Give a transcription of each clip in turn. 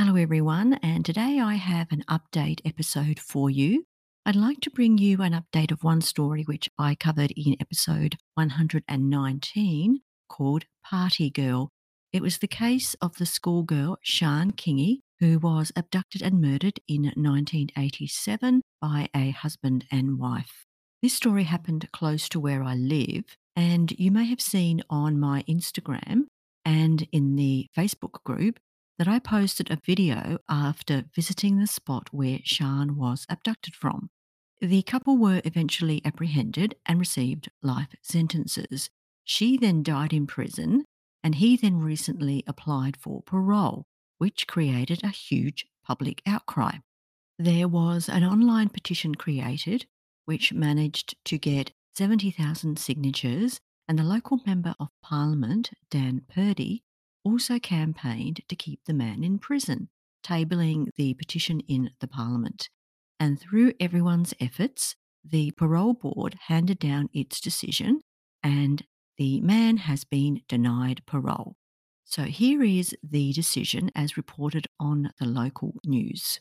Hello, everyone, and today I have an update episode for you. I'd like to bring you an update of one story which I covered in episode 119 called Party Girl. It was the case of the schoolgirl Sian Kingi, who was abducted and murdered in 1987 by a husband and wife. This story happened close to where I live, and you may have seen on my Instagram and in the Facebook group that I posted a video after visiting the spot where Sian was abducted from. The couple were eventually apprehended and received life sentences. She then died in prison, and he then recently applied for parole, which created a huge public outcry. There was an online petition created which managed to get 70,000 signatures, and the local member of parliament, Dan Purdie, also campaigned to keep the man in prison, tabling the petition in the parliament. And through everyone's efforts, the parole board handed down its decision, and the man has been denied parole. So here is the decision as reported on the local news.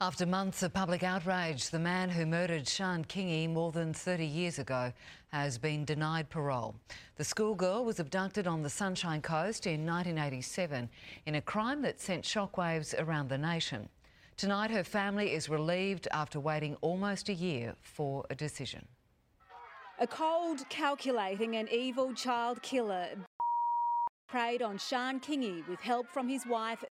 After months of public outrage, the man who murdered Sian Kingi more than 30 years ago has been denied parole. The schoolgirl was abducted on the Sunshine Coast in 1987 in a crime that sent shockwaves around the nation. Tonight, her family is relieved after waiting almost a year for a decision. A cold, calculating, and evil child killer preyed on Sian Kingi with help from his wife.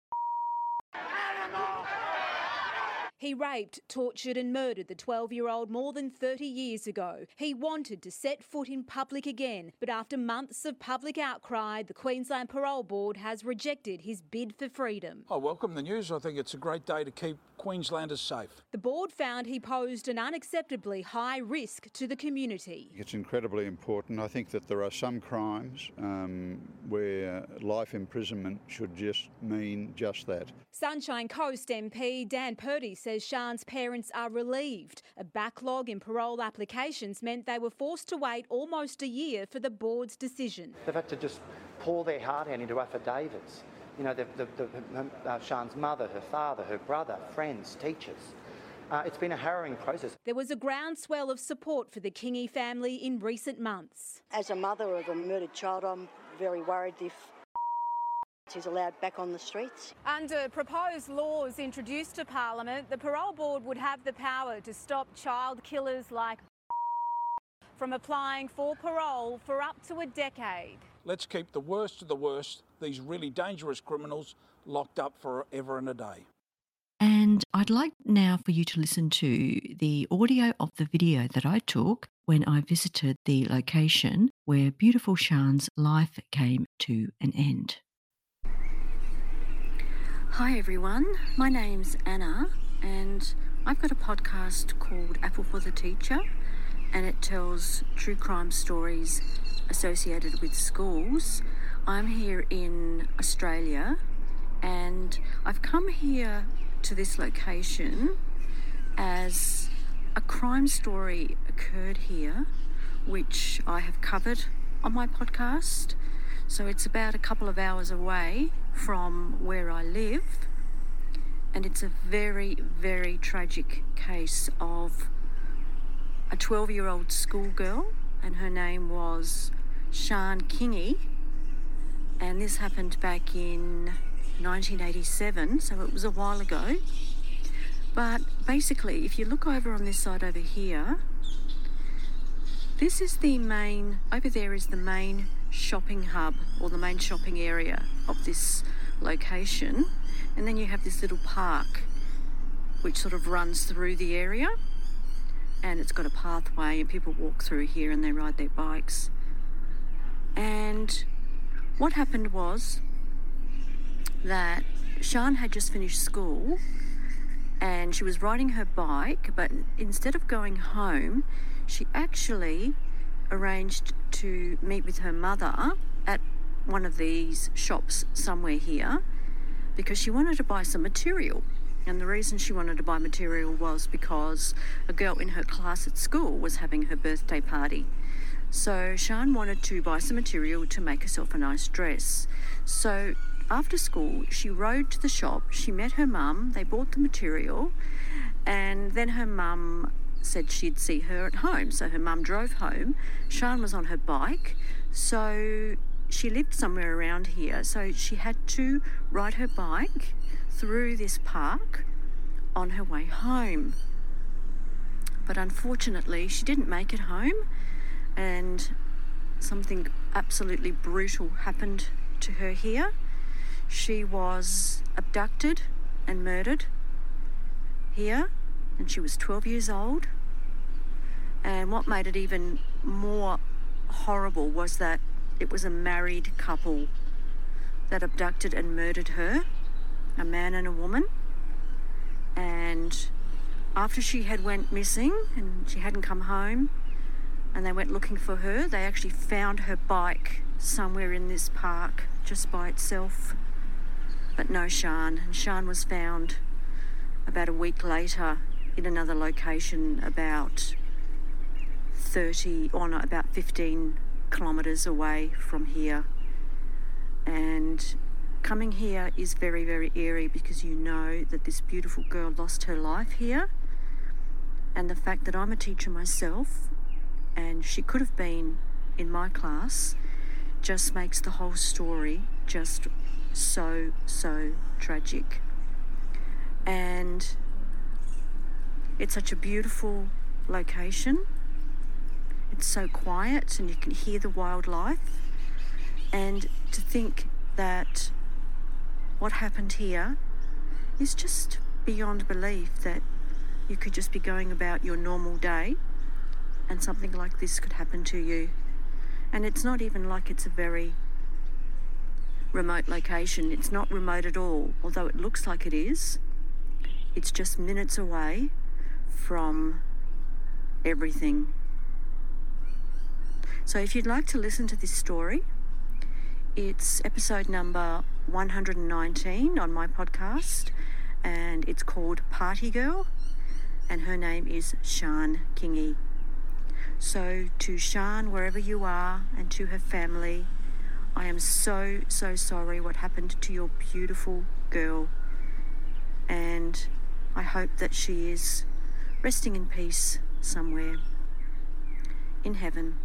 He raped, tortured, and murdered the 12 year old more than 30 years ago. He wanted to set foot in public again, but after months of public outcry, the Queensland Parole Board has rejected his bid for freedom. I welcome the news. I think it's a great day to keep Queenslanders safe. The board found he posed an unacceptably high risk to the community. It's incredibly important. I think that there are some crimes um, where life imprisonment should just mean just that. Sunshine Coast MP Dan Purdie says Sian's parents are relieved. A backlog in parole applications meant they were forced to wait almost a year for the board's decision. They've had to just pour their heart out into affidavits. You know, the, the, the, uh, Sian's mother, her father, her brother, friends, teachers. Uh, it's been a harrowing process. There was a groundswell of support for the Kingi family in recent months. As a mother of a murdered child, I'm very worried if He's allowed back on the streets. Under proposed laws introduced to Parliament, the Parole Board would have the power to stop child killers like from applying for parole for up to a decade. Let's keep the worst of the worst, these really dangerous criminals, locked up forever and a day. And I'd like now for you to listen to the audio of the video that I took when I visited the location where beautiful Sian's life came to an end. Hi everyone, my name's Anna, and I've got a podcast called Apple for the Teacher, and it tells true crime stories associated with schools. I'm here in Australia, and I've come here to this location as a crime story occurred here, which I have covered on my podcast. So it's about a couple of hours away from where I live, and it's a very, very tragic case of a 12 year old schoolgirl, and her name was Sian Kingi, and this happened back in 1987, so it was a while ago. But basically, if you look over on this side over here, this is the main, over there is the main shopping hub or the main shopping area of this location. And then you have this little park which sort of runs through the area and it's got a pathway and people walk through here and they ride their bikes. And what happened was that Sian had just finished school and she was riding her bike, but instead of going home, she actually arranged to meet with her mother at one of these shops somewhere here because she wanted to buy some material. And the reason she wanted to buy material was because a girl in her class at school was having her birthday party. So Sian wanted to buy some material to make herself a nice dress. So after school, she rode to the shop. She met her mum. They bought the material, and then her mum said she'd see her at home. So her mum drove home. Sian was on her bike, so she lived somewhere around here. So she had to ride her bike through this park on her way home. But unfortunately, she didn't make it home, and something absolutely brutal happened to her here. She was abducted and murdered here, and she was 12 years old. And what made it even more horrible was that it was a married couple that abducted and murdered her a man and a woman. And after she had went missing and she hadn't come home and they went looking for her, they actually found her bike somewhere in this park just by itself. But no Sian, And Sian was found about a week later in another location about 30 or about 15 kilometres away from here. And coming here is very, very eerie because you know that this beautiful girl lost her life here. And the fact that I'm a teacher myself and she could have been in my class just makes the whole story just so, so tragic. And it's such a beautiful location. It's so quiet and you can hear the wildlife. And to think that what happened here is just beyond belief that you could just be going about your normal day and something like this could happen to you. And it's not even like it's a very remote location. It's not remote at all, although it looks like it is. It's just minutes away from everything. So if you'd like to listen to this story, it's episode number 119 on my podcast, and it's called Party Girl, and her name is Sian Kingi. So, to Sian, wherever you are, and to her family, I am so, so sorry what happened to your beautiful girl, and I hope that she is resting in peace somewhere in heaven.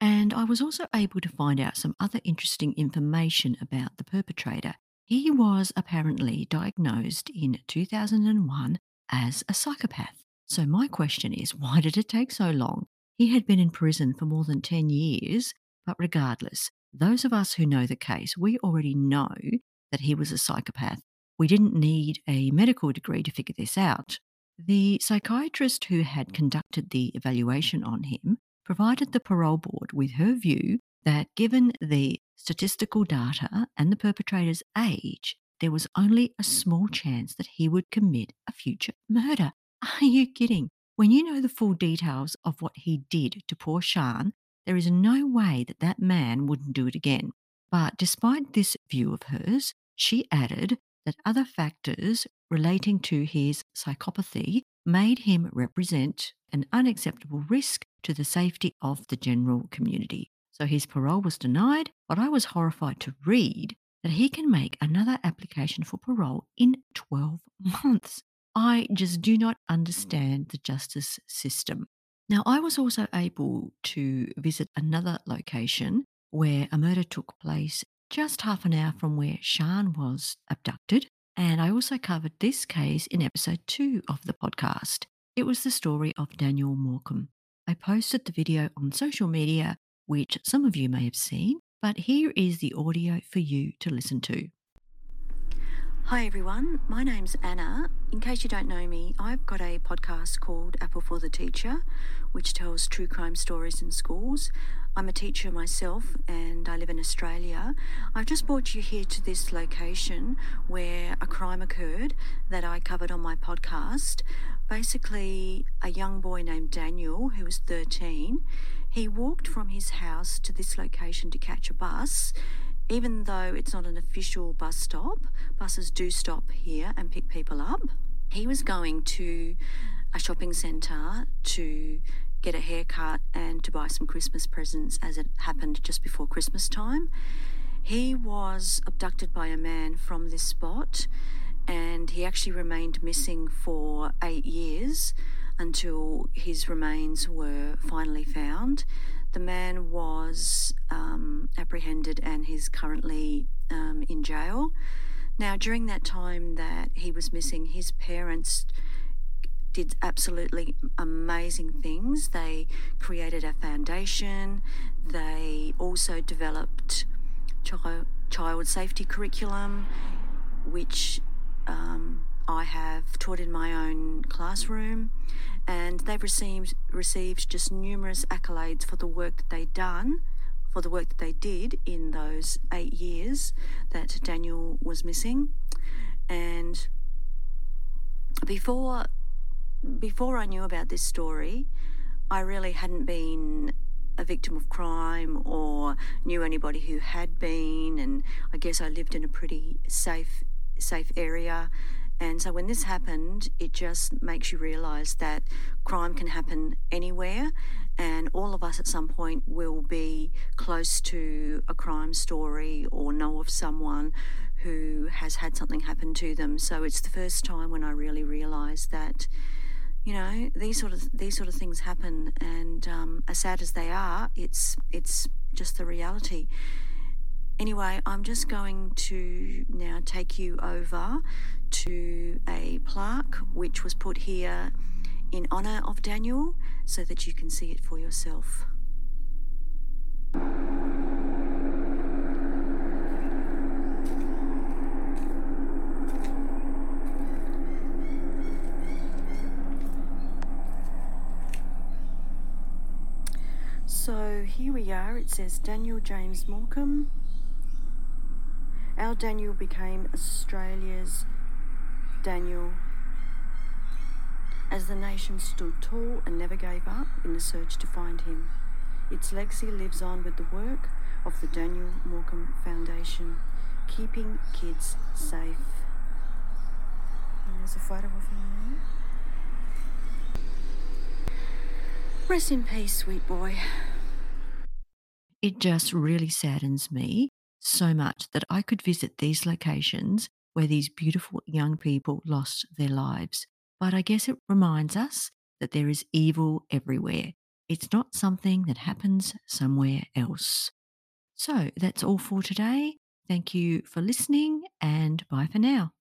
And I was also able to find out some other interesting information about the perpetrator. He was apparently diagnosed in 2001 as a psychopath. So, my question is why did it take so long? He had been in prison for more than 10 years, but regardless, those of us who know the case, we already know that he was a psychopath. We didn't need a medical degree to figure this out. The psychiatrist who had conducted the evaluation on him provided the parole board with her view that given the statistical data and the perpetrator's age, there was only a small chance that he would commit a future murder. Are you kidding? When you know the full details of what he did to poor Sian, there is no way that that man wouldn't do it again. But despite this view of hers, she added that other factors relating to his psychopathy made him represent an unacceptable risk to the safety of the general community. So his parole was denied, but I was horrified to read that he can make another application for parole in 12 months. I just do not understand the justice system. Now, I was also able to visit another location where a murder took place just half an hour from where Sian was abducted. And I also covered this case in episode two of the podcast. It was the story of Daniel Morcombe. I posted the video on social media, which some of you may have seen, but here is the audio for you to listen to. Hi everyone, my name's Anna. In case you don't know me, I've got a podcast called Apple for the Teacher, which tells true crime stories in schools. I'm a teacher myself and I live in Australia. I've just brought you here to this location where a crime occurred that I covered on my podcast. Basically, a young boy named Daniel, who was 13, he walked from his house to this location to catch a bus. Even though it's not an official bus stop, buses do stop here and pick people up. He was going to a shopping centre to get a haircut and to buy some Christmas presents as it happened just before Christmas time. He was abducted by a man from this spot and he actually remained missing for eight years until his remains were finally found. The man was um, apprehended and he's currently um, in jail. Now, during that time that he was missing, his parents did absolutely amazing things. They created a foundation, they also developed child, safety curriculum, which um, I have taught in my own classroom, and they've received received just numerous accolades for the work that they've done, for the work that they did in those eight years that Daniel was missing, and before before I knew about this story, I really hadn't been a victim of crime or knew anybody who had been and I guess I lived in a pretty safe safe area and so when this happened, it just makes you realize that crime can happen anywhere, and all of us at some point will be close to a crime story or know of someone who has had something happen to them. So it's the first time when I really realized that. You know these sort of these sort of things happen, and um, as sad as they are, it's it's just the reality. Anyway, I'm just going to now take you over to a plaque which was put here in honour of Daniel so that you can see it for yourself. So here we are, it says Daniel James Morcombe. Our Daniel became Australia's Daniel, as the nation stood tall and never gave up in the search to find him. Its legacy lives on with the work of the Daniel Morcombe Foundation, keeping kids safe. And there's a photo of him there. Rest in peace, sweet boy. It just really saddens me so much that I could visit these locations where these beautiful young people lost their lives. But I guess it reminds us that there is evil everywhere. It's not something that happens somewhere else. So that's all for today. Thank you for listening and bye for now.